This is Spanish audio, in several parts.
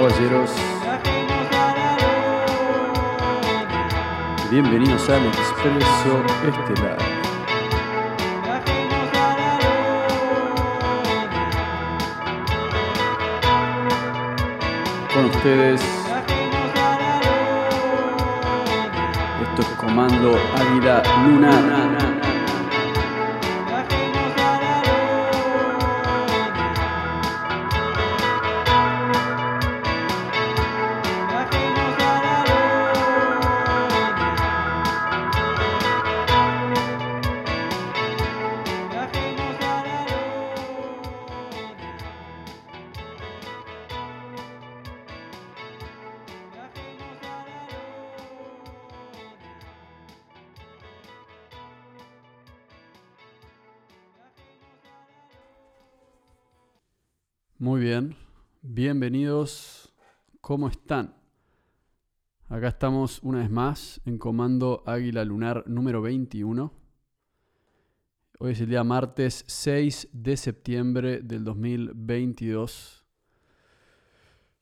Caballeros, bienvenidos al Expreso Estelar. Con ustedes, esto es Comando Águila Lunar. Muy bien, bienvenidos, ¿cómo están? Acá estamos una vez más en Comando Águila Lunar número 21. Hoy es el día martes 6 de septiembre del 2022.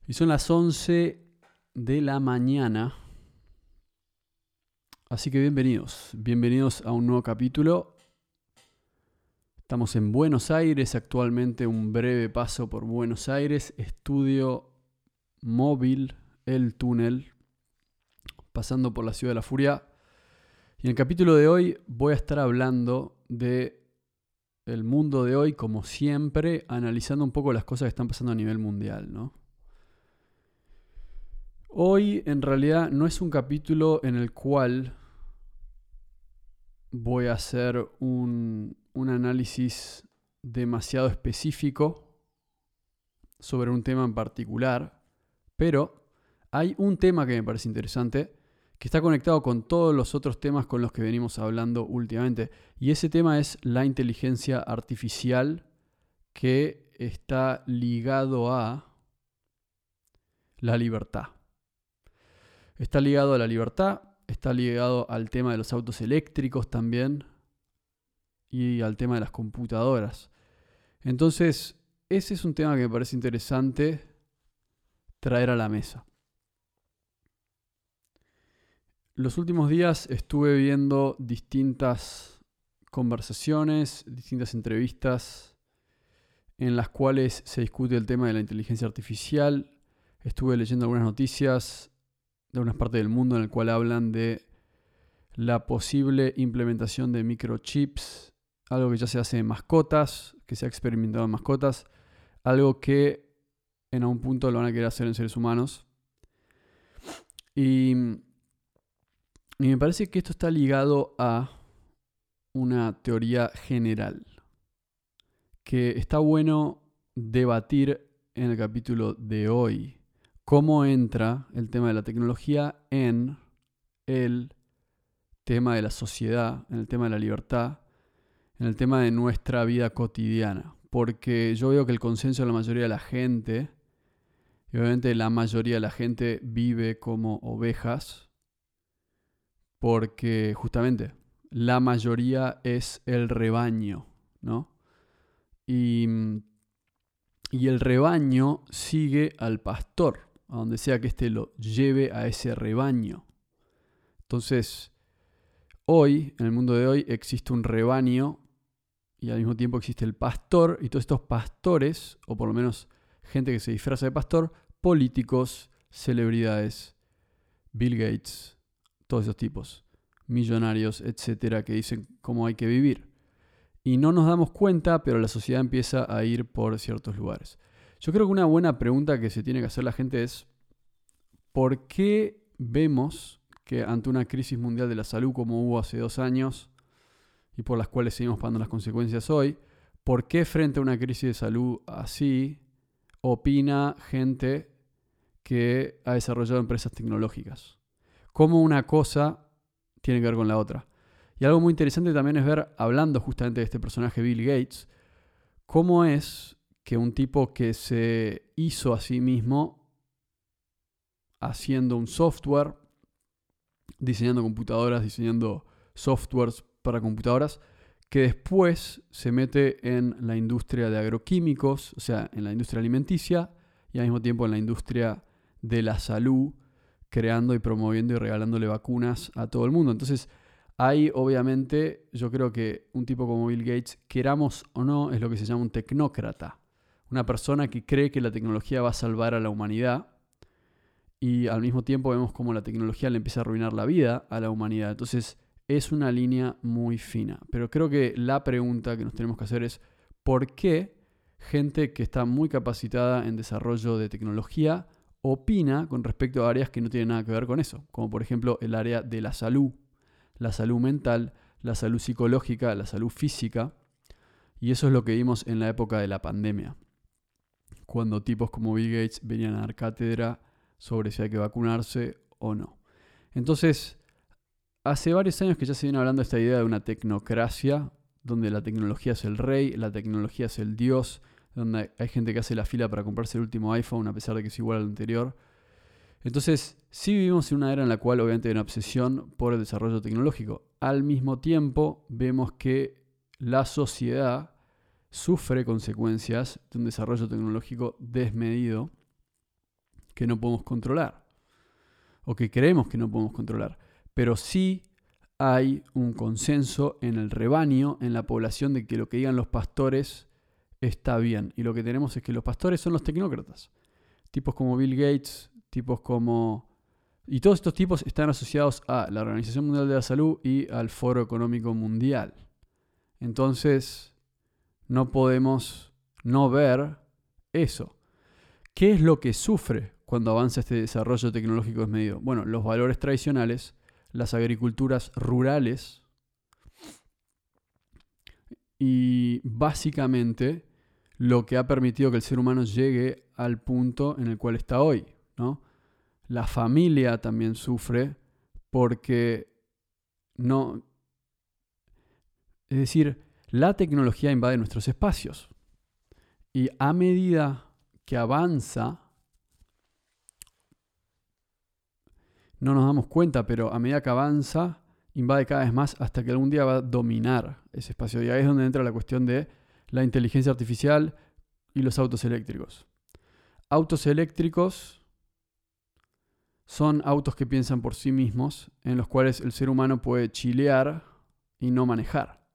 Y son las 11 de la mañana. Así que bienvenidos, bienvenidos a un nuevo capítulo Estamos en Buenos Aires, actualmente un breve paso por Buenos Aires, estudio móvil, el túnel, pasando por la ciudad de la furia. Y en el capítulo de hoy voy a estar hablando de el mundo de hoy, como siempre, analizando un poco las cosas que están pasando a nivel mundial, ¿no? Hoy en realidad no es un capítulo en el cual voy a hacer un, un análisis demasiado específico sobre un tema en particular, pero hay un tema que me parece interesante que está conectado con todos los otros temas con los que venimos hablando últimamente. Y ese tema es la inteligencia artificial que está ligado a la libertad. Está ligado a la libertad, está ligado al tema de los autos eléctricos también, y al tema de las computadoras. Entonces, ese es un tema que me parece interesante traer a la mesa. Los últimos días estuve viendo distintas conversaciones, distintas entrevistas en las cuales se discute el tema de la inteligencia artificial. Estuve leyendo algunas noticias de algunas partes del mundo en el cual hablan de la posible implementación de microchips algo que ya se hace en mascotas, que se ha experimentado en mascotas, algo que en algún punto lo van a querer hacer en seres humanos. Y, me parece que esto está ligado a una teoría general, que está bueno debatir en el capítulo de hoy. Cómo entra el tema de la tecnología en el tema de la sociedad, en el tema de la libertad en el tema de nuestra vida cotidiana. Porque yo veo que el consenso de la mayoría de la gente, y obviamente la mayoría de la gente vive como ovejas, porque justamente la mayoría es el rebaño, ¿no? Y, y el rebaño sigue al pastor, a donde sea que éste lo lleve a ese rebaño. Entonces, hoy, en el mundo de hoy, existe un rebaño y al mismo tiempo existe el pastor y todos estos pastores, o por lo menos gente que se disfraza de pastor, políticos, celebridades, Bill Gates, todos esos tipos, millonarios, etcétera, que dicen cómo hay que vivir. Y no nos damos cuenta, pero la sociedad empieza a ir por ciertos lugares. Yo creo que una buena pregunta que se tiene que hacer la gente es, ¿por qué vemos que ante una crisis mundial de la salud como hubo hace dos años, y por las cuales seguimos pagando las consecuencias hoy, ¿por qué frente a una crisis de salud así opina gente que ha desarrollado empresas tecnológicas? ¿Cómo una cosa tiene que ver con la otra? Y algo muy interesante también es ver, hablando justamente de este personaje Bill Gates, cómo es que un tipo que se hizo a sí mismo haciendo un software, diseñando computadoras, diseñando softwares para computadoras, que después se mete en la industria de agroquímicos, o sea, en la industria alimenticia, y al mismo tiempo en la industria de la salud, creando y promoviendo y regalándole vacunas a todo el mundo. Entonces, hay obviamente, yo creo que un tipo como Bill Gates, queramos o no, es lo que se llama un tecnócrata. Una persona que cree que la tecnología va a salvar a la humanidad y al mismo tiempo vemos cómo la tecnología le empieza a arruinar la vida a la humanidad. Entonces es una línea muy fina. Pero creo que la pregunta que nos tenemos que hacer es, ¿por qué gente que está muy capacitada en desarrollo de tecnología opina con respecto a áreas que no tienen nada que ver con eso? Como por ejemplo el área de la salud, la salud mental, la salud psicológica, la salud física. Y eso es lo que vimos en la época de la pandemia, cuando tipos como Bill Gates venían a dar cátedra sobre si hay que vacunarse o no. Entonces, hace varios años que ya se viene hablando esta idea de una tecnocracia, donde la tecnología es el rey, la tecnología es el dios, donde hay gente que hace la fila para comprarse el último iPhone a pesar de que es igual al anterior. Entonces, sí vivimos en una era en la cual obviamente hay una obsesión por el desarrollo tecnológico. Al mismo tiempo, vemos que la sociedad sufre consecuencias de un desarrollo tecnológico desmedido que no podemos controlar o que creemos que no podemos controlar. Pero sí hay un consenso en el rebaño, en la población, de que lo que digan los pastores está bien. Y lo que tenemos es que los pastores son los tecnócratas. Tipos como Bill Gates, tipos como... Y todos estos tipos están asociados a la Organización Mundial de la Salud y al Foro Económico Mundial. Entonces, no podemos no ver eso. ¿Qué es lo que sufre cuando avanza este desarrollo tecnológico desmedido? Bueno, los valores tradicionales, las agriculturas rurales y básicamente lo que ha permitido que el ser humano llegue al punto en el cual está hoy. ¿no? La familia también sufre porque no... Es decir, la tecnología invade nuestros espacios. Y a medida que avanza, no nos damos cuenta, pero a medida que avanza, invade cada vez más hasta que algún día va a dominar ese espacio. Y ahí es donde entra la cuestión de la inteligencia artificial y los autos eléctricos. Autos eléctricos son autos que piensan por sí mismos, en los cuales el ser humano puede chilear y no manejar.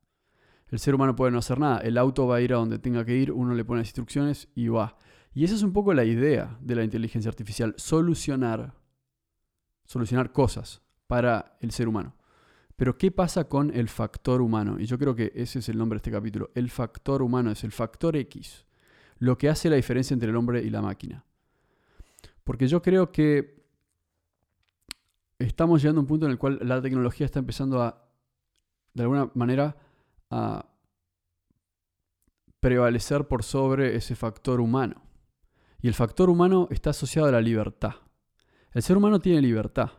El ser humano puede no hacer nada, el auto va a ir a donde tenga que ir, uno le pone las instrucciones y va. Y esa es un poco la idea de la inteligencia artificial, solucionar solucionar cosas para el ser humano. Pero ¿qué pasa con el factor humano? Y yo creo que ese es el nombre de este capítulo. El factor humano es el factor X, lo que hace la diferencia entre el hombre y la máquina. Porque yo creo que estamos llegando a un punto en el cual la tecnología está empezando a, de alguna manera, a prevalecer por sobre ese factor humano. Y el factor humano está asociado a la libertad. El ser humano tiene libertad.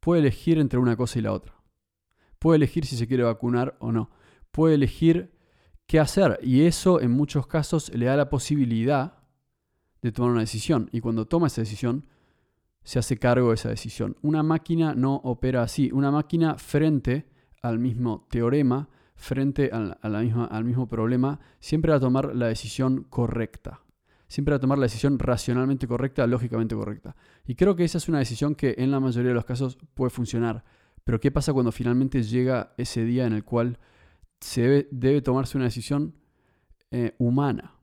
Puede elegir entre una cosa y la otra. Puede elegir si se quiere vacunar o no. Puede elegir qué hacer. Y eso en muchos casos le da la posibilidad de tomar una decisión. Y cuando toma esa decisión, se hace cargo de esa decisión. Una máquina no opera así. Una máquina frente al mismo teorema, frente misma, al mismo problema, siempre va a tomar la decisión correcta siempre a tomar la decisión racionalmente correcta, lógicamente correcta. Y creo que esa es una decisión que en la mayoría de los casos puede funcionar. Pero ¿qué pasa cuando finalmente llega ese día en el cual se debe, tomarse una decisión eh, humana?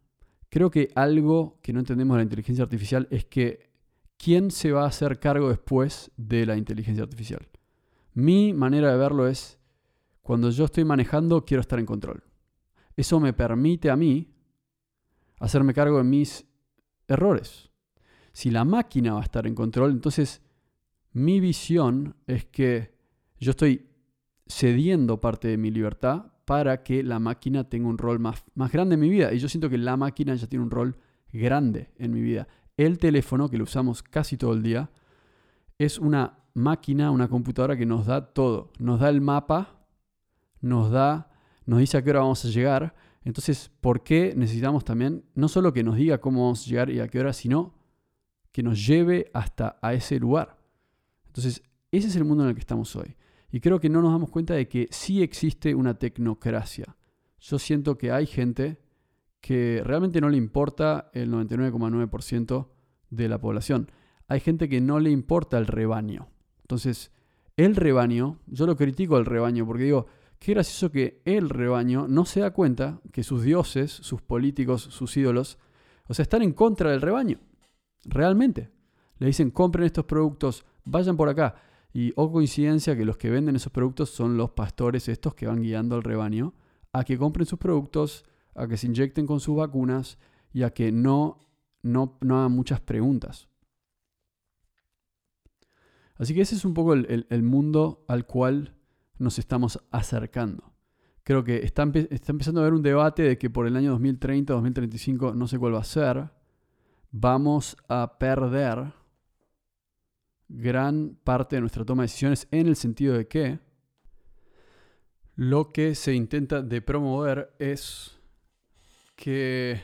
Creo que algo que no entendemos de la inteligencia artificial es que ¿quién se va a hacer cargo después de la inteligencia artificial? Mi manera de verlo es, cuando yo estoy manejando, quiero estar en control. Eso me permite a mí hacerme cargo de mis errores. Si la máquina va a estar en control, entonces mi visión es que yo estoy cediendo parte de mi libertad para que la máquina tenga un rol más, más grande en mi vida. Y yo siento que la máquina ya tiene un rol grande en mi vida. El teléfono, que lo usamos casi todo el día, es una máquina, una computadora que nos da todo. Nos da el mapa, nos da, nos dice a qué hora vamos a llegar, entonces, ¿por qué necesitamos también no solo que nos diga cómo vamos a llegar y a qué hora, sino que nos lleve hasta a ese lugar? Entonces, ese es el mundo en el que estamos hoy. Y creo que no nos damos cuenta de que sí existe una tecnocracia. Yo siento que hay gente que realmente no le importa el 99,9% de la población. Hay gente que no le importa el rebaño. Entonces, el rebaño, yo lo critico al rebaño porque digo, qué gracioso que el rebaño no se da cuenta que sus dioses, sus políticos, sus ídolos, o sea, están en contra del rebaño. Realmente. Le dicen, compren estos productos, vayan por acá. Y o oh coincidencia que los que venden esos productos son los pastores estos que van guiando al rebaño a que compren sus productos, a que se inyecten con sus vacunas y a que no, no, no hagan muchas preguntas. Así que ese es un poco el, mundo al cual nos estamos acercando. Creo que está, está, empezando a haber un debate de que por el año 2030, 2035, no sé cuál va a ser, vamos a perder gran parte de nuestra toma de decisiones en el sentido de que lo que se intenta de promover es que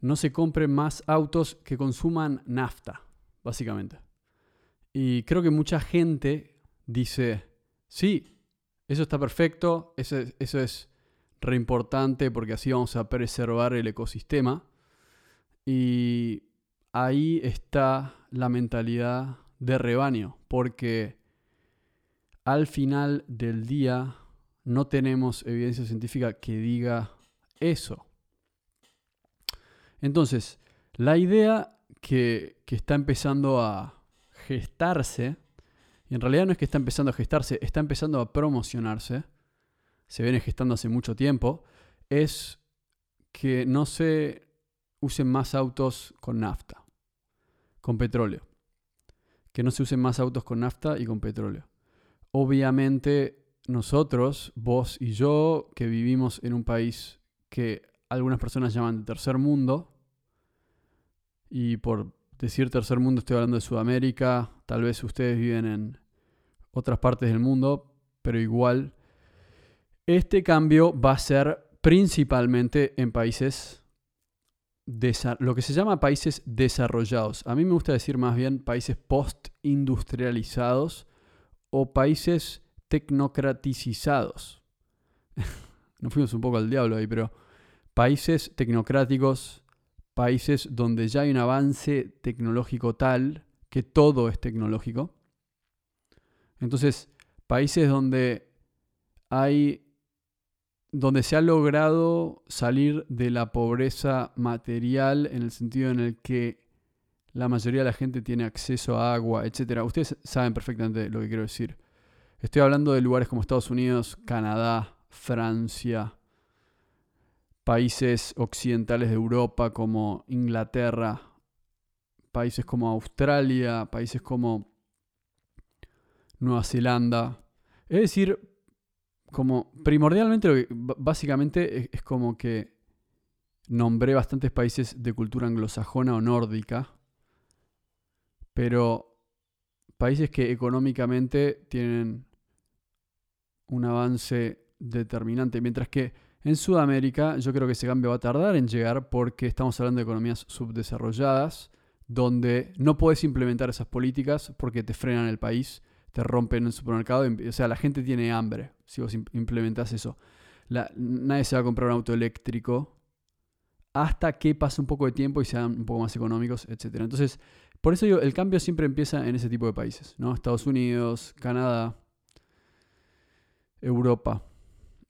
no se compren más autos que consuman nafta, básicamente. Y creo que mucha gente dice, sí, eso está perfecto, eso es, eso es re importante porque así vamos a preservar el ecosistema. Y ahí está la mentalidad de rebaño, porque al final del día no tenemos evidencia científica que diga eso. Entonces, la idea que, está empezando a gestarse, y en realidad no es que está empezando a gestarse, está empezando a promocionarse, se viene gestando hace mucho tiempo, es que no se usen más autos con nafta, con petróleo. Que no se usen más autos con nafta y con petróleo. Obviamente nosotros, vos y yo, que vivimos en un país que algunas personas llaman tercer mundo, y por decir tercer mundo estoy hablando de Sudamérica, tal vez ustedes viven en otras partes del mundo, pero igual este cambio va a ser principalmente en países, lo que se llama países desarrollados. A mí me gusta decir más bien países post-industrializados o países tecnocraticizados. Nos fuimos un poco al diablo ahí, pero países tecnocráticos países donde ya hay un avance tecnológico tal que todo es tecnológico. Entonces, países donde hay donde se ha logrado salir de la pobreza material en el sentido en el que la mayoría de la gente tiene acceso a agua, etc. Ustedes saben perfectamente lo que quiero decir. Estoy hablando de lugares como Estados Unidos, Canadá, Francia, países occidentales de Europa como Inglaterra, países como Australia, países como Nueva Zelanda. Es decir, como primordialmente, básicamente es, como que nombré bastantes países de cultura anglosajona o nórdica, pero países que económicamente tienen un avance determinante, mientras que en Sudamérica yo creo que ese cambio va a tardar en llegar porque estamos hablando de economías subdesarrolladas, donde no puedes implementar esas políticas porque te frenan el país, te rompen el supermercado, o sea, la gente tiene hambre si vos implementas eso. nadie se va a comprar un auto eléctrico hasta que pase un poco de tiempo y sean un poco más económicos, etc. Entonces, por eso el cambio siempre empieza en ese tipo de países, ¿no? Estados Unidos, Canadá, Europa.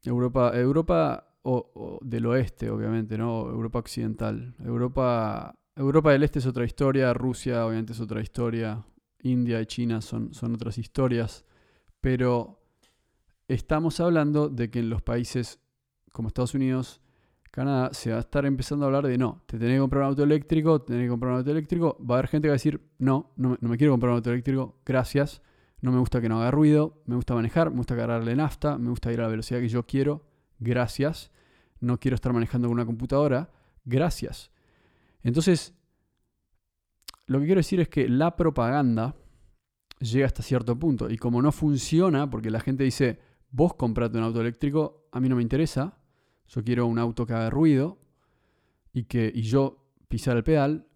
Europa, Europa o, del oeste, obviamente, ¿no? Europa occidental. Europa, Europa del Este es otra historia, Rusia obviamente es otra historia, India y China son, son otras historias, pero estamos hablando de que en los países como Estados Unidos, Canadá, se va a estar empezando a hablar de no, te tenés que comprar un auto eléctrico, te tenés que comprar un auto eléctrico, va a haber gente que va a decir, no, no, no me quiero comprar un auto eléctrico, gracias no me gusta que no haga ruido, me gusta manejar, me gusta cargarle nafta, me gusta ir a la velocidad que yo quiero, gracias. No quiero estar manejando con una computadora, gracias. Entonces, lo que quiero decir es que la propaganda llega hasta cierto punto y como no funciona, porque la gente dice, vos comprate un auto eléctrico, a mí no me interesa, yo quiero un auto que haga ruido y que y yo pisar el pedal.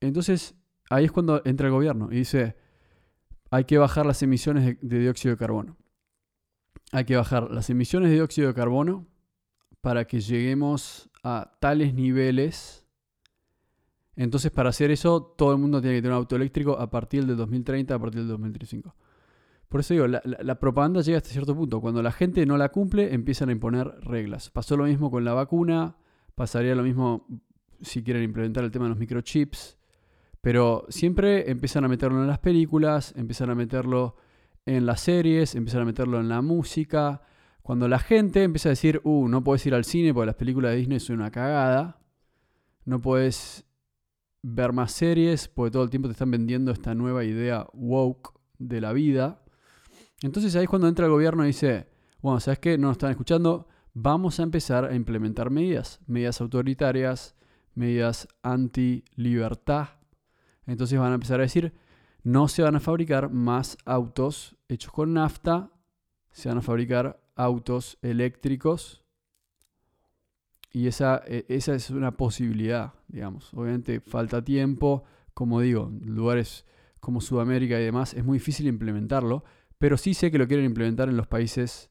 Entonces, ahí es cuando entra el gobierno y dice, hay que bajar las emisiones de, dióxido de carbono. Hay que bajar las emisiones de dióxido de carbono para que lleguemos a tales niveles. Entonces, para hacer eso, todo el mundo tiene que tener un auto eléctrico a partir del 2030, a partir del 2035. Por eso digo, la, propaganda llega hasta cierto punto. Cuando la gente no la cumple, empiezan a imponer reglas. Pasó lo mismo con la vacuna, pasaría lo mismo si quieren implementar el tema de los microchips. Pero siempre empiezan a meterlo en las películas, empiezan a meterlo en las series, empiezan a meterlo en la música. Cuando la gente empieza a decir, uh, no puedes ir al cine porque las películas de Disney son una cagada, no puedes ver más series porque todo el tiempo te están vendiendo esta nueva idea woke de la vida. Entonces ahí es cuando entra el gobierno y dice, bueno, ¿sabes qué? No nos están escuchando, vamos a empezar a implementar medidas, medidas autoritarias, medidas anti-libertad. Entonces van a empezar a decir, no se van a fabricar más autos hechos con nafta, se van a fabricar autos eléctricos. Y esa, e, esa es una posibilidad, digamos. Obviamente falta tiempo, como digo, lugares como Sudamérica y demás es muy difícil implementarlo, pero sí sé que lo quieren implementar en los países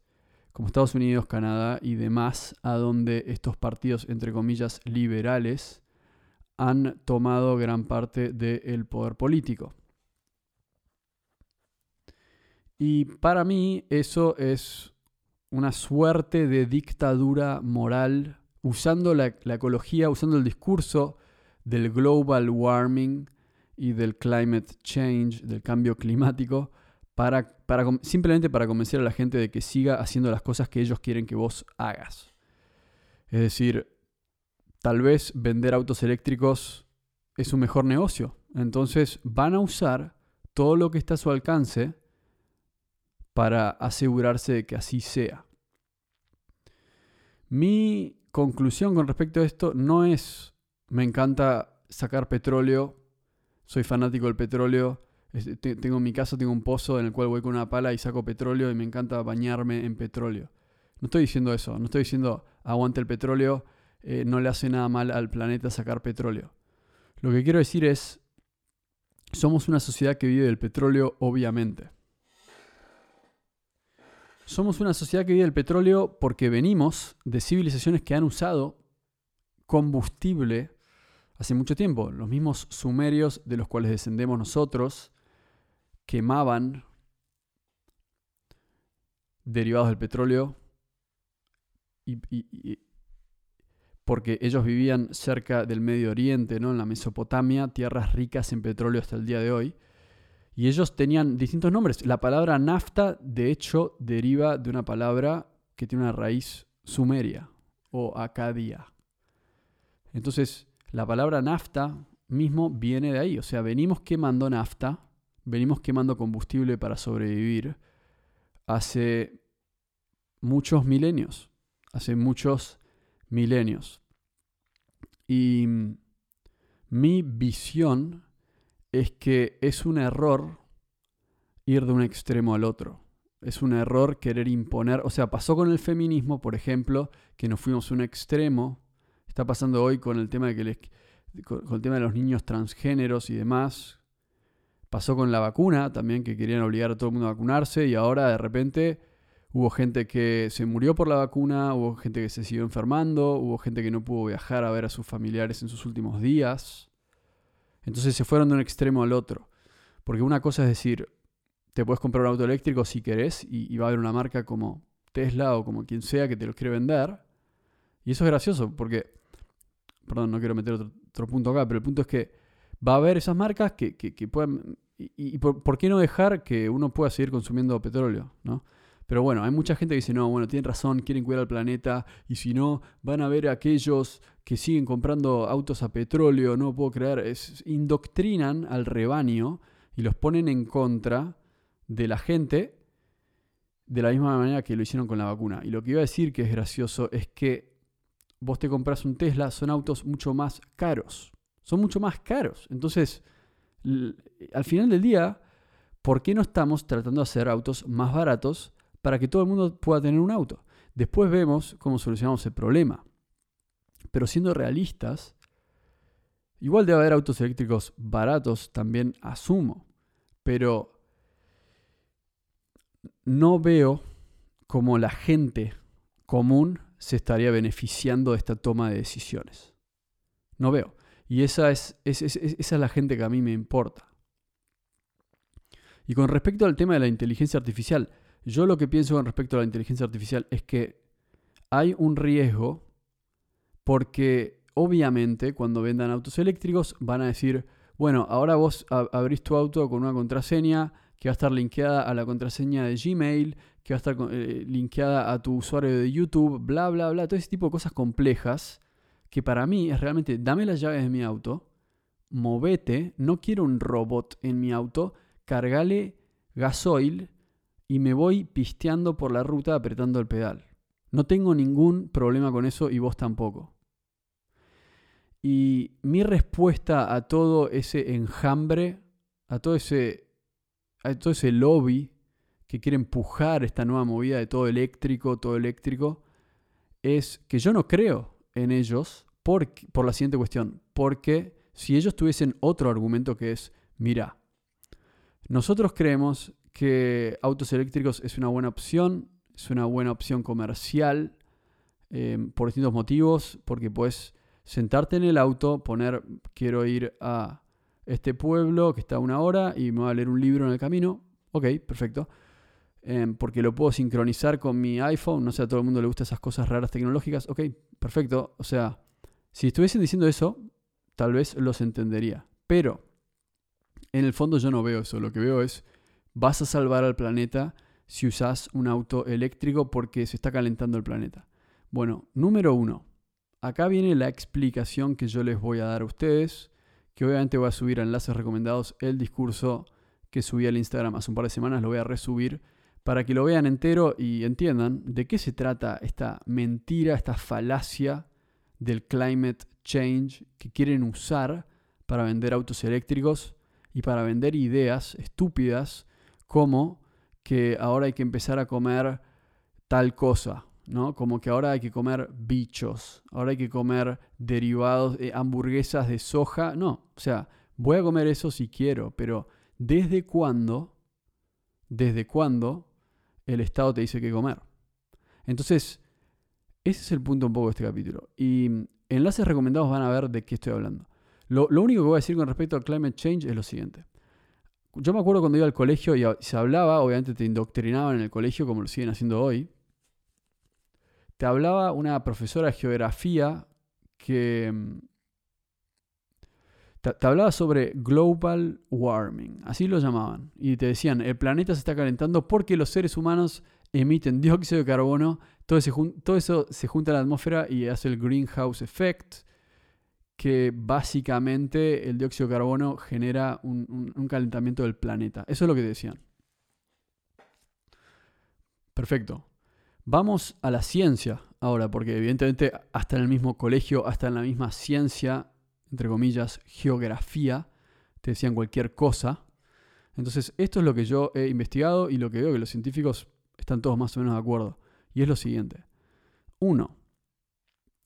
como Estados Unidos, Canadá y demás, a donde estos partidos, entre comillas, liberales, han tomado gran parte del poder político. Y para mí eso es una suerte de dictadura moral, usando la, la ecología, usando el discurso del global warming y del climate change, del cambio climático, para, simplemente para convencer a la gente de que siga haciendo las cosas que ellos quieren que vos hagas. Es decir, tal vez vender autos eléctricos es un mejor negocio. Entonces van a usar todo lo que está a su alcance para asegurarse de que así sea. Mi conclusión con respecto a esto no es me encanta sacar petróleo, soy fanático del petróleo, tengo en mi casa tengo un pozo en el cual voy con una pala y saco petróleo y me encanta bañarme en petróleo. No estoy diciendo eso, no estoy diciendo aguante el petróleo, eh, no le hace nada mal al planeta sacar petróleo. Lo que quiero decir es, somos una sociedad que vive del petróleo, obviamente. Somos una sociedad que vive del petróleo porque venimos de civilizaciones que han usado combustible hace mucho tiempo. Los mismos sumerios de los cuales descendemos nosotros quemaban derivados del petróleo y, porque ellos vivían cerca del Medio Oriente, ¿no? en la Mesopotamia, tierras ricas en petróleo hasta el día de hoy. Y ellos tenían distintos nombres. La palabra nafta, de hecho, deriva de una palabra que tiene una raíz sumeria o acadia. Entonces, la palabra nafta mismo viene de ahí. O sea, venimos quemando nafta venimos quemando combustible para sobrevivir hace muchos milenios, hace muchos milenios. Y mi visión es que es un error ir de un extremo al otro. Es un error querer imponer, o sea, pasó con el feminismo, por ejemplo, que nos fuimos a un extremo. Está pasando hoy con el tema de que con el tema de los niños transgéneros y demás, Pasó con la vacuna también, que querían obligar a todo el mundo a vacunarse y ahora de repente hubo gente que se murió por la vacuna, hubo gente que se siguió enfermando, hubo gente que no pudo viajar a ver a sus familiares en sus últimos días. Entonces se fueron de un extremo al otro. Porque una cosa es decir, te puedes comprar un auto eléctrico si querés y, va a haber una marca como Tesla o como quien sea que te lo quiere vender. Y eso es gracioso porque, perdón, no quiero meter otro, punto acá, pero el punto es que va a haber esas marcas que, que, que puedan y, por, qué no dejar que uno pueda seguir consumiendo petróleo? ¿no? Pero bueno, hay mucha gente que dice, no, bueno, tienen razón, quieren cuidar al planeta, y si no, van a ver a aquellos que siguen comprando autos a petróleo, no puedo creer, indoctrinan al rebaño y los ponen en contra de la gente de la misma manera que lo hicieron con la vacuna. Y lo que iba a decir que es gracioso es que vos te compras un Tesla, son autos mucho más caros. Son mucho más caros. Entonces, al final del día, ¿por qué no estamos tratando de hacer autos más baratos para que todo el mundo pueda tener un auto? Después vemos cómo solucionamos el problema. Pero siendo realistas, igual debe haber autos eléctricos baratos, también asumo. Pero no veo cómo la gente común se estaría beneficiando de esta toma de decisiones. No veo. Y esa es, esa es la gente que a mí me importa. Y con respecto al tema de la inteligencia artificial, yo lo que pienso con respecto a la inteligencia artificial es que hay un riesgo porque obviamente cuando vendan autos eléctricos van a decir, bueno, ahora vos abrís tu auto con una contraseña que va a estar linkeada a la contraseña de Gmail, que va a estar eh, linkeada a tu usuario de YouTube, bla, bla, bla, todo ese tipo de cosas complejas que para mí es realmente, dame las llaves de mi auto, movete, no quiero un robot en mi auto, cargale gasoil y me voy pisteando por la ruta apretando el pedal. No tengo ningún problema con eso y vos tampoco. Y mi respuesta a todo ese enjambre, a todo ese, a todo ese lobby que quiere empujar esta nueva movida de todo eléctrico, todo eléctrico, es que yo no creo en ellos por, por la siguiente cuestión. Porque si ellos tuviesen otro argumento que es, mira, nosotros creemos que autos eléctricos es una buena opción, es una buena opción comercial eh, por distintos motivos, porque puedes sentarte en el auto, poner, quiero ir a este pueblo que está a una hora y me voy a leer un libro en el camino. Ok, perfecto. Em, porque lo puedo sincronizar con mi iPhone. No sé, a todo el mundo le gustan esas cosas raras tecnológicas. Ok, perfecto. O sea, si estuviesen diciendo eso, tal vez los entendería. Pero, en el fondo yo no veo eso. Lo que veo es, vas a salvar al planeta si usas un auto eléctrico porque se está calentando el planeta. Bueno, número uno, Acá viene la explicación que yo les voy a dar a ustedes, que obviamente voy a subir a enlaces recomendados el discurso que subí al Instagram hace un par de semanas, lo voy a resubir para que lo vean entero y entiendan de qué se trata esta mentira, esta falacia del climate change que quieren usar para vender autos eléctricos y para vender ideas estúpidas como que ahora hay que empezar a comer tal cosa ¿no? Como que ahora hay que comer bichos, ahora hay que comer derivados, de hamburguesas de soja. No, o sea, voy a comer eso si quiero, pero ¿desde cuándo? ¿Desde cuándo el Estado te dice qué comer? Entonces, ese es el punto un poco de este capítulo. Y enlaces recomendados van a ver de qué estoy hablando. Lo único que voy a decir con respecto al climate change es lo siguiente. Yo me acuerdo cuando iba al colegio y se hablaba, obviamente te indoctrinaban en el colegio como lo siguen haciendo hoy, te hablaba una profesora de geografía que mm, te, hablaba sobre global warming, así lo llamaban. Y te decían, el planeta se está calentando porque los seres humanos emiten dióxido de carbono, todo, todo eso se junta a la atmósfera y hace el greenhouse effect, que básicamente el dióxido de carbono genera un calentamiento del planeta. Eso es lo que decían. Perfecto. Vamos a la ciencia ahora, porque evidentemente hasta en el mismo colegio, hasta en la misma ciencia, entre comillas, geografía, te decían cualquier cosa. Entonces, esto es lo que yo he investigado y lo que veo que los científicos están todos más o menos de acuerdo. Y es lo siguiente. Uno,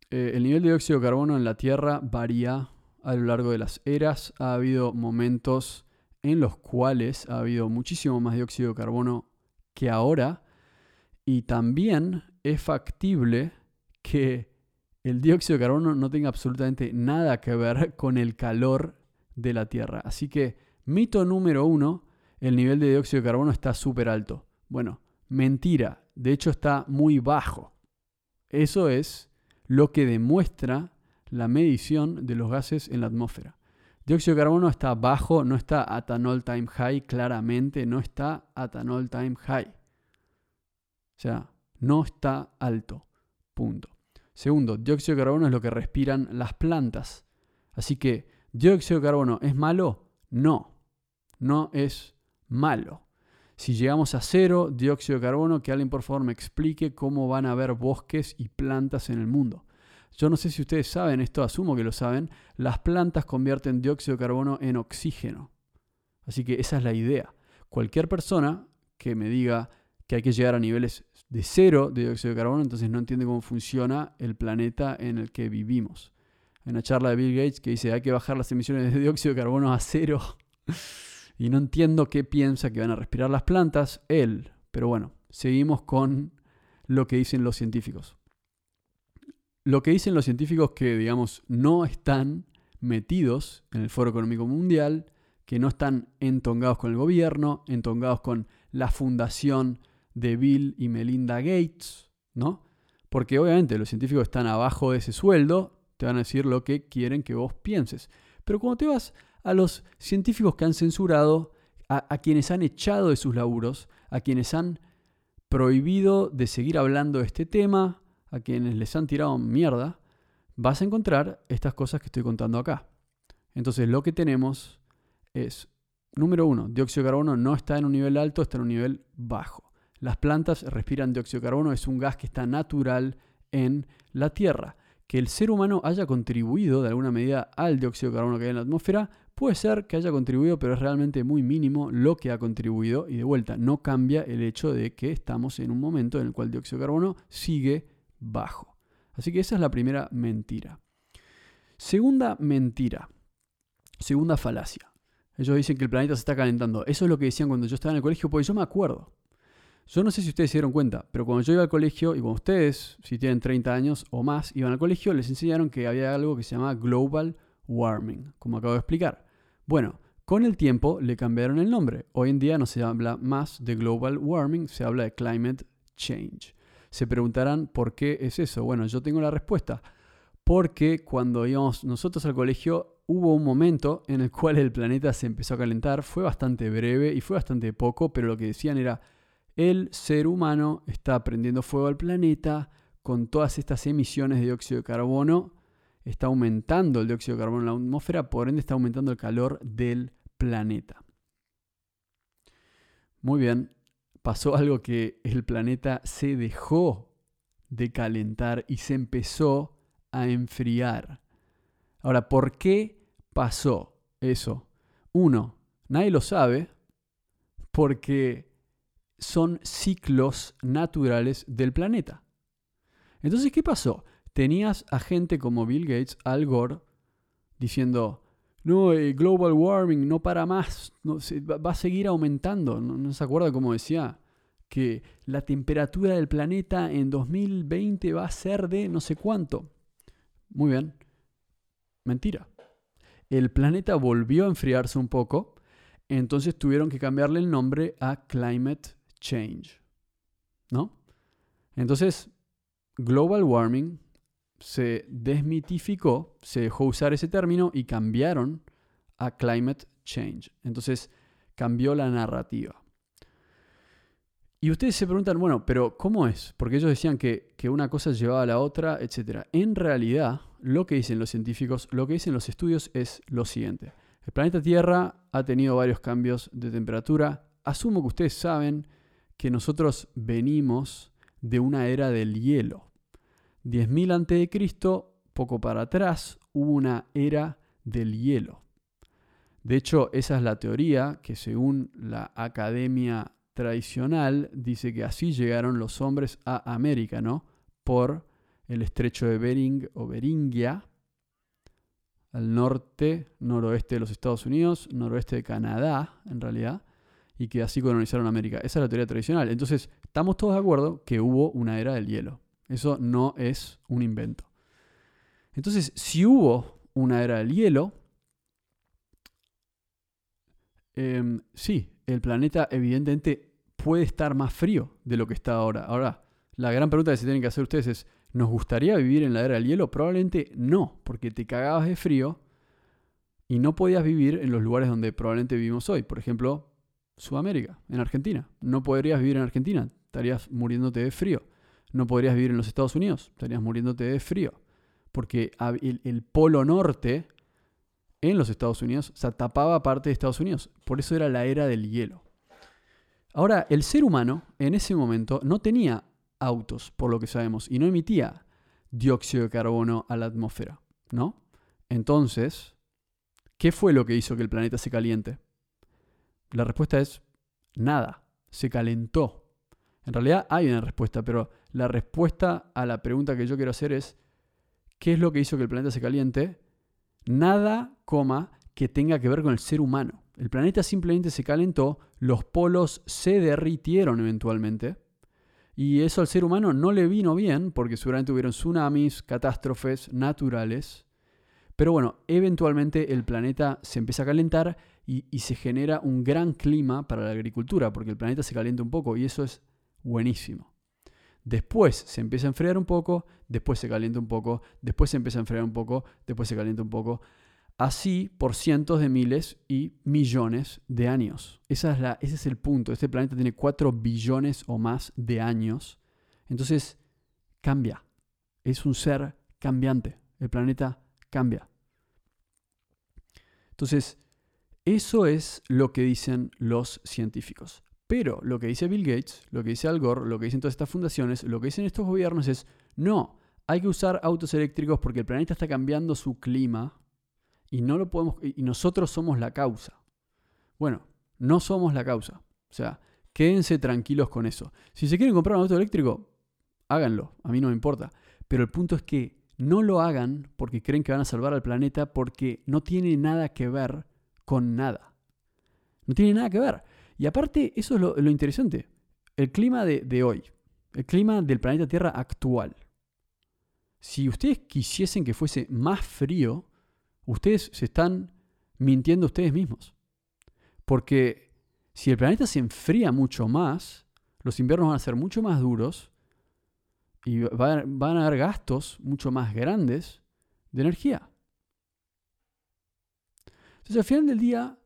eh, el nivel de dióxido de carbono en la Tierra varía a lo largo de las eras. Ha habido momentos en los cuales ha habido muchísimo más dióxido de carbono que ahora y también es factible que el dióxido de carbono no tenga absolutamente nada que ver con el calor de la Tierra. Así que mito número uno, el nivel de dióxido de carbono está súper alto. Bueno, mentira, de hecho está muy bajo. Eso es lo que demuestra la medición de los gases en la atmósfera. Dióxido de carbono está bajo, no está at an all time high, claramente no está at an all time high. O sea, no está alto. Punto. Segundo, dióxido de carbono es lo que respiran las plantas. Así que, ¿dióxido de carbono es malo? No, no es malo. Si llegamos a cero dióxido de carbono, que alguien por favor me explique cómo van a haber bosques y plantas en el mundo. Yo no sé si ustedes saben, esto asumo que lo saben, las plantas convierten dióxido de carbono en oxígeno. Así que esa es la idea. Cualquier persona que me diga que hay que llegar a niveles de cero de dióxido de carbono, entonces no entiende cómo funciona el planeta en el que vivimos. Hay una charla de Bill Gates que dice hay que bajar las emisiones de dióxido de carbono a cero. y no entiendo qué piensa que van a respirar las plantas, él. Pero bueno, seguimos con lo que dicen los científicos. lo que dicen los científicos que, digamos, no están metidos en el Foro Económico Mundial, que no están entongados con el gobierno, entongados con la fundación de Bill y Melinda Gates, ¿no? Porque obviamente los científicos están abajo de ese sueldo, te van a decir lo que quieren que vos pienses. Pero cuando te vas a los científicos que han censurado, a, quienes han echado de sus laburos, a quienes han prohibido de seguir hablando de este tema, a quienes les han tirado mierda, vas a encontrar estas cosas que estoy contando acá. Entonces lo que tenemos es, número uno, dióxido de carbono no está en un nivel alto, está en un nivel bajo. Las plantas respiran dióxido de carbono, es un gas que está natural en la Tierra. Que el ser humano haya contribuido de alguna medida al dióxido de carbono que hay en la atmósfera, puede ser que haya contribuido, pero es realmente muy mínimo lo que ha contribuido y de vuelta no cambia el hecho de que estamos en un momento en el cual el dióxido de carbono sigue bajo. Así que esa es la primera mentira. Segunda mentira, segunda falacia. Ellos dicen que el planeta se está calentando. Eso es lo que decían cuando yo estaba en el colegio, porque yo me acuerdo. Yo no sé si ustedes se dieron cuenta, pero cuando yo iba al colegio, y cuando ustedes, si tienen 30 años o más, iban al colegio, les enseñaron que había algo que se llama global warming, como acabo de explicar. Bueno, con el tiempo le cambiaron el nombre. Hoy en día no se habla más de global warming, se habla de climate change. Se preguntarán por qué es eso. Bueno, yo tengo la respuesta. Porque cuando íbamos nosotros al colegio hubo un momento en el cual el planeta se empezó a calentar. Fue bastante breve y fue bastante poco, pero lo que decían era el ser humano está prendiendo fuego al planeta con todas estas emisiones de dióxido de carbono, está aumentando el dióxido de carbono en la atmósfera, por ende está aumentando el calor del planeta. Muy bien, pasó algo que el planeta se dejó de calentar y se empezó a enfriar. Ahora, ¿por qué pasó eso? Uno, nadie lo sabe porque son ciclos naturales del planeta. Entonces, ¿qué pasó? Tenías a gente como Bill Gates, Al Gore, diciendo, no, el global warming no para más, no, va a seguir aumentando. ¿No, se acuerda cómo decía? Que la temperatura del planeta en 2020 va a ser de no sé cuánto. Muy bien. Mentira. El planeta volvió a enfriarse un poco, entonces tuvieron que cambiarle el nombre a Climate change. ¿No? Entonces, global warming se desmitificó, se dejó usar ese término y cambiaron a climate change. Entonces, cambió la narrativa. Y ustedes se preguntan, bueno, pero ¿cómo es? Porque ellos decían que, que, una cosa llevaba a la otra, etc. En realidad, lo que dicen los científicos, lo que dicen los estudios es lo siguiente. El planeta Tierra ha tenido varios cambios de temperatura. Asumo que ustedes saben que nosotros venimos de una era del hielo. 10.000 a.C., poco para atrás, hubo una era del hielo. De hecho, esa es la teoría que según la academia tradicional dice que así llegaron los hombres a América, ¿no? Por el estrecho de Bering o Beringia, al norte, noroeste de los Estados Unidos, noroeste de Canadá, en realidad, y que así colonizaron América. Esa es la teoría tradicional. Entonces, estamos todos de acuerdo que hubo una era del hielo. Eso no es un invento. Entonces, si hubo una era del hielo, em, sí, el planeta evidentemente puede estar más frío de lo que está ahora. Ahora, la gran pregunta que se tienen que hacer ustedes es, ¿nos gustaría vivir en la era del hielo? Probablemente no, porque te cagabas de frío y no podías vivir en los lugares donde probablemente vivimos hoy. Por ejemplo, Sudamérica, en Argentina. No podrías vivir en Argentina, estarías muriéndote de frío. No podrías vivir en los Estados Unidos, estarías muriéndote de frío. Porque el, polo norte en los Estados Unidos, se tapaba parte de Estados Unidos. Por eso era la era del hielo. Ahora, el ser humano en ese momento no tenía autos, por lo que sabemos, y no emitía dióxido de carbono a la atmósfera, ¿no? Entonces, ¿qué fue lo que hizo que el planeta se caliente? La respuesta es nada, se calentó. En realidad hay una respuesta, pero la respuesta a la pregunta que yo quiero hacer es, ¿qué es lo que hizo que el planeta se caliente? Nada, coma, que tenga que ver con el ser humano. El planeta simplemente se calentó, los polos se derritieron eventualmente, Y eso al ser humano no le vino bien porque seguramente hubieron tsunamis, catástrofes naturales. Pero bueno, eventualmente el planeta se empieza a calentar y, y, se genera un gran clima para la agricultura porque el planeta se calienta un poco y eso es buenísimo. Después se empieza a enfriar un poco, después se calienta un poco, después se empieza a enfriar un poco, después se calienta un poco. Así por cientos de miles y millones de años. Esa es la, ese es el punto. Este planeta tiene 4 billones o más de años. Entonces, cambia. Es un ser cambiante. El planeta cambia. Entonces, eso es lo que dicen los científicos. Pero lo que dice Bill Gates, lo que dice Al Gore, lo que dicen todas estas fundaciones, lo que dicen estos gobiernos es, no, hay que usar autos eléctricos porque el planeta está cambiando su clima y no lo podemos y nosotros somos la causa. Bueno, no somos la causa. O sea, quédense tranquilos con eso. Si se quieren comprar un auto eléctrico, háganlo, a mí no me importa. Pero el punto es que no lo hagan porque creen que van a salvar al planeta porque no tiene nada que ver con nada. No tiene nada que ver. Y aparte, eso es lo, interesante. El clima de, hoy, el clima del planeta Tierra actual. Si ustedes quisiesen que fuese más frío, ustedes se están mintiendo ustedes mismos. Porque si el planeta se enfría mucho más, los inviernos van a ser mucho más duros y van a haber gastos mucho más grandes de energía. Entonces al final del día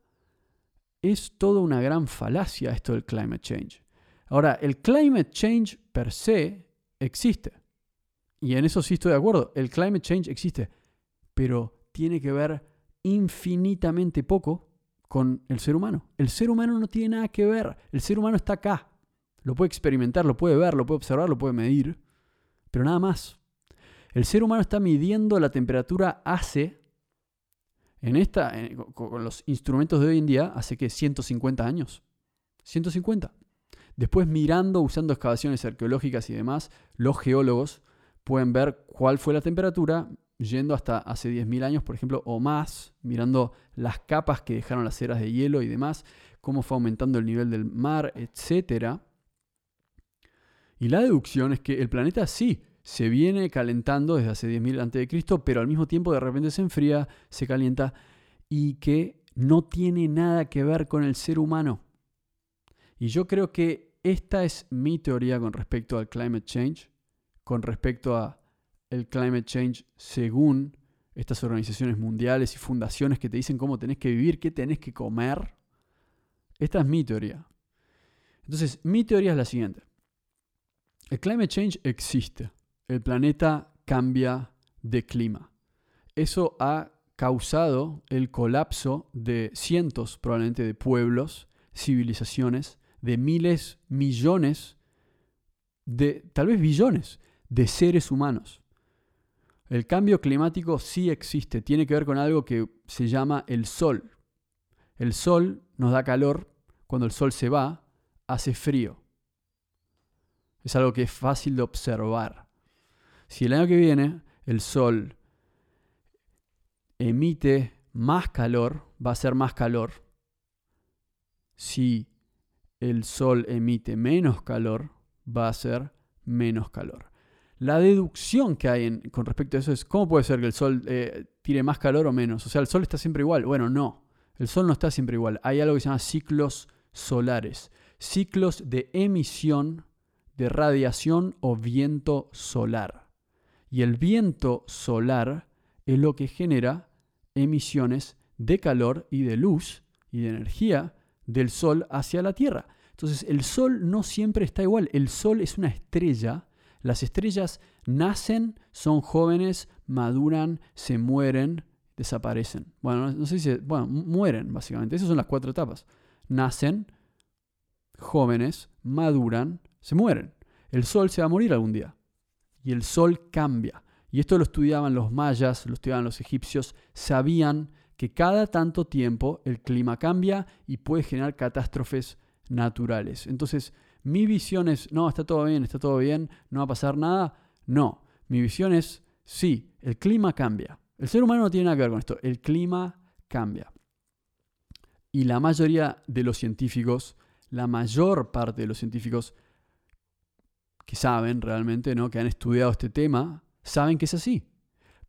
es toda una gran falacia esto del climate change. Ahora, el climate change per se existe. Y en eso sí estoy de acuerdo. El climate change existe. Pero tiene que ver infinitamente poco con el ser humano. El ser humano no tiene nada que ver. El ser humano está acá. Lo puede experimentar, lo puede ver, lo puede observar, lo puede medir. Pero nada más. El ser humano está midiendo la temperatura hace en esta, con los instrumentos de hoy en día, hace que 150 años. 150. Después mirando, usando excavaciones arqueológicas y demás, los geólogos pueden ver cuál fue la temperatura yendo hasta hace 10.000 años, por ejemplo, o más, mirando las capas que dejaron las eras de hielo y demás, cómo fue aumentando el nivel del mar, etc. Y la deducción es que el planeta sí se viene calentando desde hace 10.000 a.C., pero al mismo tiempo de repente se enfría, se calienta y que no tiene nada que ver con el ser humano. Y yo creo que esta es mi teoría con respecto al climate change, con respecto a el climate change según estas organizaciones mundiales y fundaciones que te dicen cómo tenés que vivir, qué tenés que comer. Esta es mi teoría. Entonces, mi teoría es la siguiente. El climate change existe el planeta cambia de clima. Eso ha causado el colapso de cientos, probablemente, de pueblos, civilizaciones, de miles, millones, de tal vez billones de seres humanos. El cambio climático sí existe, tiene que ver con algo que se llama el sol. El sol nos da calor, cuando el sol se va, hace frío. Es algo que es fácil de observar. Si el año que viene el Sol emite más calor, va a ser más calor. Si el Sol emite menos calor, va a ser menos calor. La deducción que hay con respecto a eso es, ¿cómo puede ser que el Sol eh, tire más calor o menos? O sea, el Sol está siempre igual. Bueno, no. El Sol no está siempre igual. Hay algo que se llama ciclos solares. Ciclos de emisión de radiación o viento solar. Y el viento solar es lo que genera emisiones de calor y de luz y de energía del Sol hacia la Tierra. Entonces el Sol no siempre está igual. El Sol es una estrella. Las estrellas nacen, son jóvenes, maduran, se mueren, desaparecen. Bueno, no sé si... Bueno, mueren básicamente. Esas son las cuatro etapas. Nacen, jóvenes, maduran, se mueren. El Sol se va a morir algún día y el sol cambia. Y esto lo estudiaban los mayas, lo estudiaban los egipcios, sabían que cada tanto tiempo el clima cambia y puede generar catástrofes naturales. Entonces, mi visión es, no, está todo bien, está todo bien, no va a pasar nada. No, mi visión es, sí, el clima cambia. El ser humano no tiene nada que ver con esto, el clima cambia. Y la mayoría de los científicos, la mayor parte de los científicos que saben realmente, ¿no? que han estudiado este tema, saben que es así.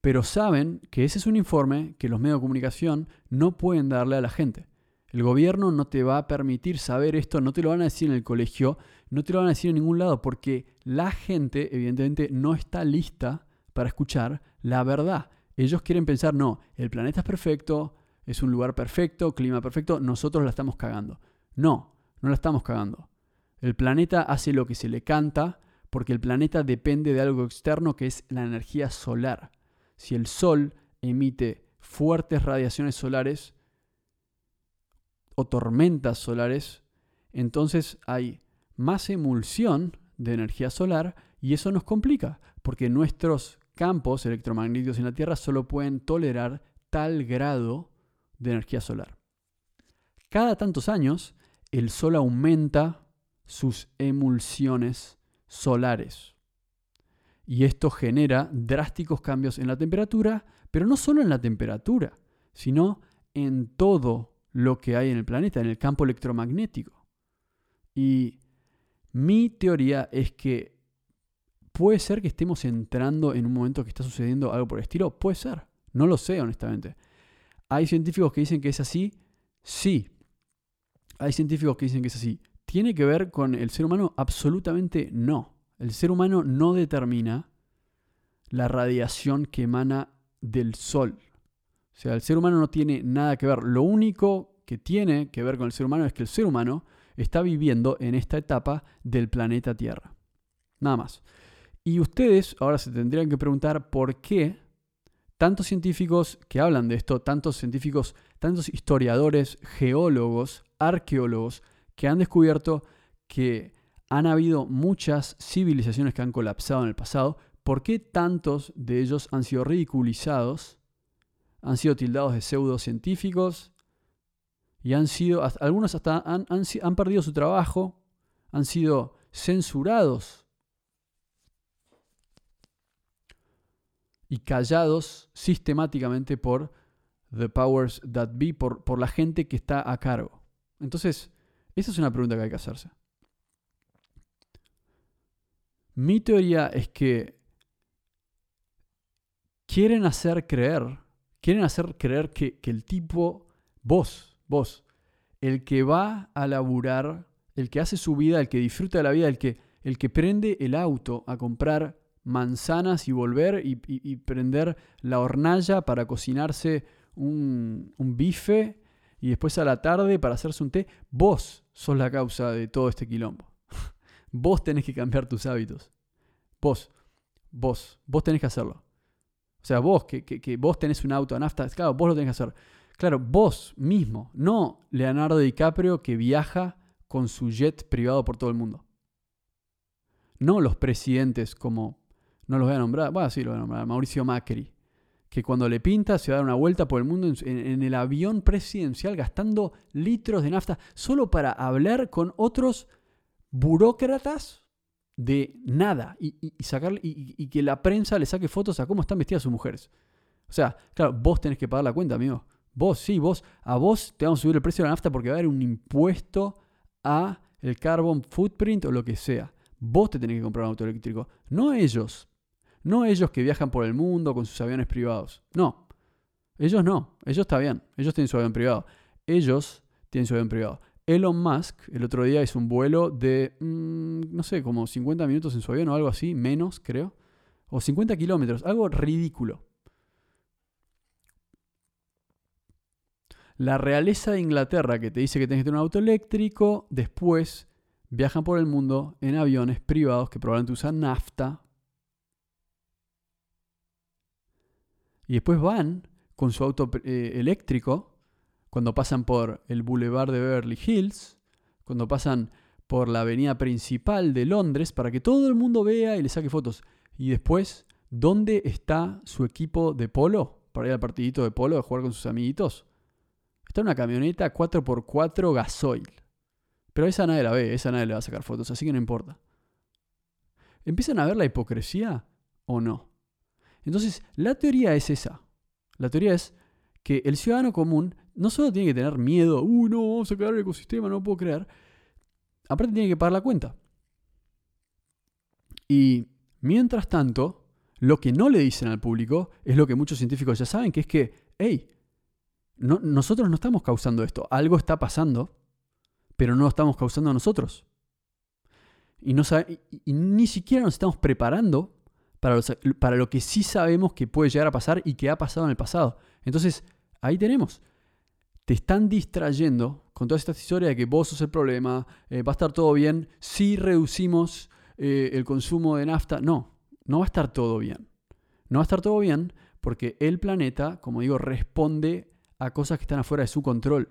Pero saben que ese es un informe que los medios de comunicación no pueden darle a la gente. El gobierno no te va a permitir saber esto, no te lo van a decir en el colegio, no te lo van a decir en ningún lado, porque la gente evidentemente no está lista para escuchar la verdad. Ellos quieren pensar, no, el planeta es perfecto, es un lugar perfecto, clima perfecto, nosotros la estamos cagando. No, no la estamos cagando. El planeta hace lo que se le canta porque el planeta depende de algo externo que es la energía solar. Si el Sol emite fuertes radiaciones solares o tormentas solares, entonces hay más emulsión de energía solar y eso nos complica, porque nuestros campos electromagnéticos en la Tierra solo pueden tolerar tal grado de energía solar. Cada tantos años, el Sol aumenta sus emulsiones solares. Y esto genera drásticos cambios en la temperatura, pero no solo en la temperatura, sino en todo lo que hay en el planeta, en el campo electromagnético. Y mi teoría es que puede ser que estemos entrando en un momento que está sucediendo algo por el estilo. Puede ser. No lo sé, honestamente. ¿Hay científicos que dicen que es así? Sí. Hay científicos que dicen que es así. ¿Tiene que ver con el ser humano? Absolutamente no. El ser humano no determina la radiación que emana del Sol. O sea, el ser humano no tiene nada que ver. Lo único que tiene que ver con el ser humano es que el ser humano está viviendo en esta etapa del planeta Tierra. Nada más. Y ustedes ahora se tendrían que preguntar por qué tantos científicos que hablan de esto, tantos científicos, tantos historiadores, geólogos, arqueólogos, que han descubierto que han habido muchas civilizaciones que han colapsado en el pasado. ¿Por qué tantos de ellos han sido ridiculizados, han sido tildados de pseudocientíficos y han sido, algunos hasta han, han perdido su trabajo, han sido censurados y callados sistemáticamente por the powers that be, por, por la gente que está a cargo? Entonces, esa es una pregunta que hay que hacerse. Mi teoría es que quieren hacer creer, quieren hacer creer que, el tipo, vos, vos, el que va a laburar, el que hace su vida, el que disfruta de la vida, el que, el que prende el auto a comprar manzanas y volver y, prender la hornalla para cocinarse un, un bife y después a la tarde para hacerse un té, vos sos la causa de todo este quilombo. vos tenés que cambiar tus hábitos. Vos, vos, vos tenés que hacerlo. O sea, vos, que, que, vos tenés un auto a nafta, claro, vos lo tenés que hacer. Claro, vos mismo, no Leonardo DiCaprio que viaja con su jet privado por todo el mundo. No los presidentes como, no los voy a nombrar, bueno, sí lo voy a nombrar, Mauricio Macri, que cuando le pinta se va a dar una vuelta por el mundo en, el avión presidencial gastando litros de nafta solo para hablar con otros burócratas de nada y, y, y, que la prensa le saque fotos a cómo están vestidas sus mujeres. O sea, claro, vos tenés que pagar la cuenta, amigo. Vos, sí, vos, a vos te vamos a subir el precio de la nafta porque va a haber un impuesto a el carbon footprint o lo que sea. Vos te tenés que comprar un auto eléctrico, no ellos. No ellos que viajan por el mundo con sus aviones privados. No. Ellos no. Ellos está bien. Ellos tienen su avión privado. Ellos tienen su avión privado. Elon Musk el otro día hizo un vuelo de, mm, no sé, como 50 minutos en su avión o algo así, menos creo. O 50 kilómetros. Algo ridículo. La realeza de Inglaterra que te dice que tienes que tener un auto eléctrico, después viajan por el mundo en aviones privados que probablemente usan nafta Y después van con su auto eh, eléctrico cuando pasan por el Boulevard de Beverly Hills, cuando pasan por la avenida principal de Londres para que todo el mundo vea y le saque fotos. Y después, ¿dónde está su equipo de polo? Para ir al partidito de polo, de jugar con sus amiguitos. Está en una camioneta 4x4 gasoil. Pero esa nadie la ve, esa nadie le va a sacar fotos, así que no importa. ¿Empiezan a ver la hipocresía o no? Entonces, la teoría es esa. La teoría es que el ciudadano común no solo tiene que tener miedo, uy, no, vamos a caer el ecosistema, no puedo creer. Aparte tiene que pagar la cuenta. Y mientras tanto, lo que no le dicen al público es lo que muchos científicos ya saben, que es que, hey, nosotros no estamos causando esto, algo está pasando, pero no lo estamos causando nosotros. Y, no y, ni siquiera nos estamos preparando para, lo que sí sabemos que puede llegar a pasar y que ha pasado en el pasado. Entonces, ahí tenemos. Te están distrayendo con toda esta historia de que vos sos el problema, eh, va a estar todo bien si reducimos eh, el consumo de nafta. No, no va a estar todo bien. No va a estar todo bien porque el planeta, como digo, responde a cosas que están afuera de su control.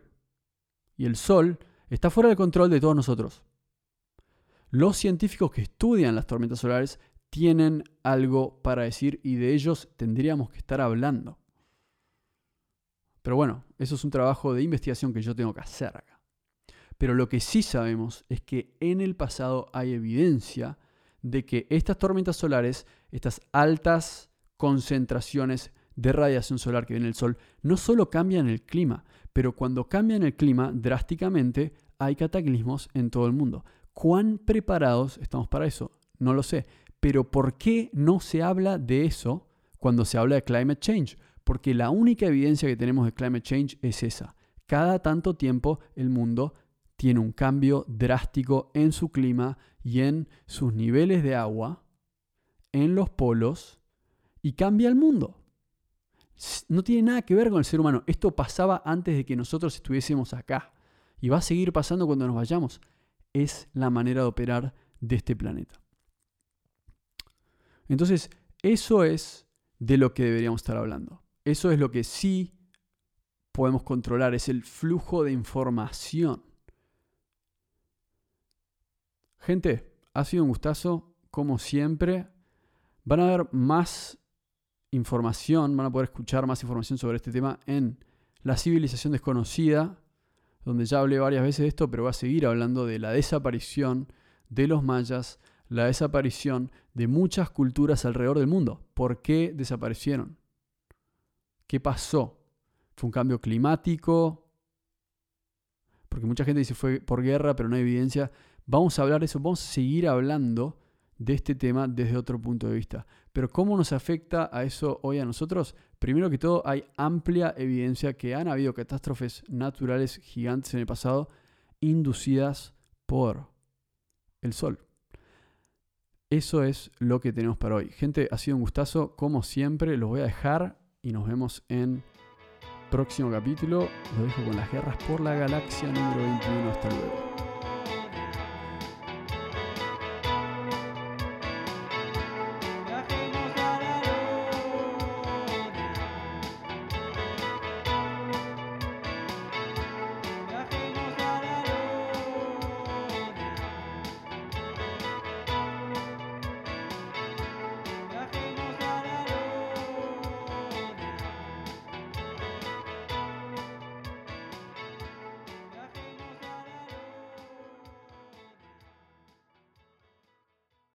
Y el Sol está fuera del control de todos nosotros. Los científicos que estudian las tormentas solares tienen algo para decir y de ellos tendríamos que estar hablando. Pero bueno, eso es un trabajo de investigación que yo tengo que hacer acá. Pero lo que sí sabemos es que en el pasado hay evidencia de que estas tormentas solares, estas altas concentraciones de radiación solar que viene del Sol, no solo cambian el clima, pero cuando cambian el clima drásticamente hay cataclismos en todo el mundo. ¿Cuán preparados estamos para eso? No lo sé. Pero ¿por qué no se habla de eso cuando se habla de climate change? Porque la única evidencia que tenemos de climate change es esa. Cada tanto tiempo el mundo tiene un cambio drástico en su clima y en sus niveles de agua, en los polos, y cambia el mundo. No tiene nada que ver con el ser humano. Esto pasaba antes de que nosotros estuviésemos acá. Y va a seguir pasando cuando nos vayamos. Es la manera de operar de este planeta. Entonces, eso es de lo que deberíamos estar hablando. Eso es lo que sí podemos controlar, es el flujo de información. Gente, ha sido un gustazo, como siempre. Van a haber más información, van a poder escuchar más información sobre este tema en La civilización desconocida, donde ya hablé varias veces de esto, pero voy a seguir hablando de la desaparición de los mayas, la desaparición de muchas culturas alrededor del mundo. ¿Por qué desaparecieron? ¿Qué pasó? ¿Fue un cambio climático? Porque mucha gente dice fue por guerra, pero no hay evidencia. Vamos a hablar de eso, vamos a seguir hablando de este tema desde otro punto de vista. Pero ¿cómo nos afecta a eso hoy a nosotros? Primero que todo, hay amplia evidencia que han habido catástrofes naturales gigantes en el pasado inducidas por el sol. Eso es lo que tenemos para hoy. Gente, ha sido un gustazo. Como siempre, los voy a dejar y nos vemos en próximo capítulo. Lo dejo con las guerras por la galaxia número 21. Hasta luego.